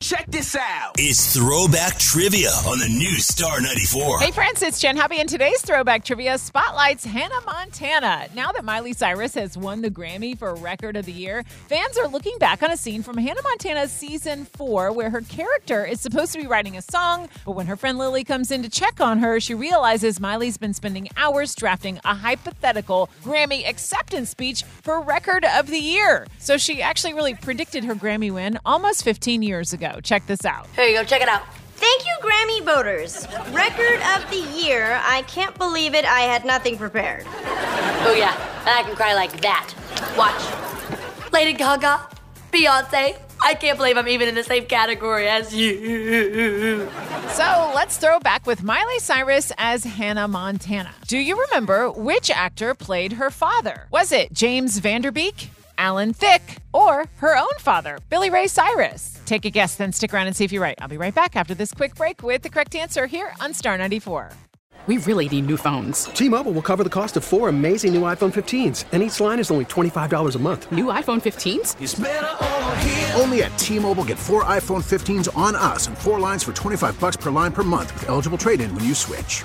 Check this out. It's Throwback Trivia on the new Star 94. Hey, friends, it's Jen Hubby, and today's Throwback Trivia spotlights Hannah Montana. Now that Miley Cyrus has won the Grammy for Record of the Year, fans are looking back on a scene from Hannah Montana's season four where her character is supposed to be writing a song, but when her friend Lily comes in to check on her, she realizes Miley's been spending hours drafting a hypothetical Grammy acceptance speech for Record of the Year. So she actually really predicted her Grammy win almost 15 years ago. Check this out. Here you go, check it out. Thank you, Grammy voters. Record of the year. I can't believe it. I had nothing prepared. Oh, yeah, and I can cry like that. Watch. Lady Gaga, Beyonce. I can't believe I'm even in the same category as you. So let's throw back with Miley Cyrus as Hannah Montana. Do you remember which actor played her father? Was it James Van Der Beek? Alan Thicke, or her own father, Billy Ray Cyrus. Take a guess, then stick around and see if you're right. I'll be right back after this quick break with the correct answer here on Star 94. We really need new phones. T-Mobile will cover the cost of four amazing new iPhone 15s, and each line is only $25 a month. New iPhone 15s? It's over here. Only at T-Mobile get four iPhone 15s on us and four lines for 25 bucks per line per month with eligible trade-in when you switch.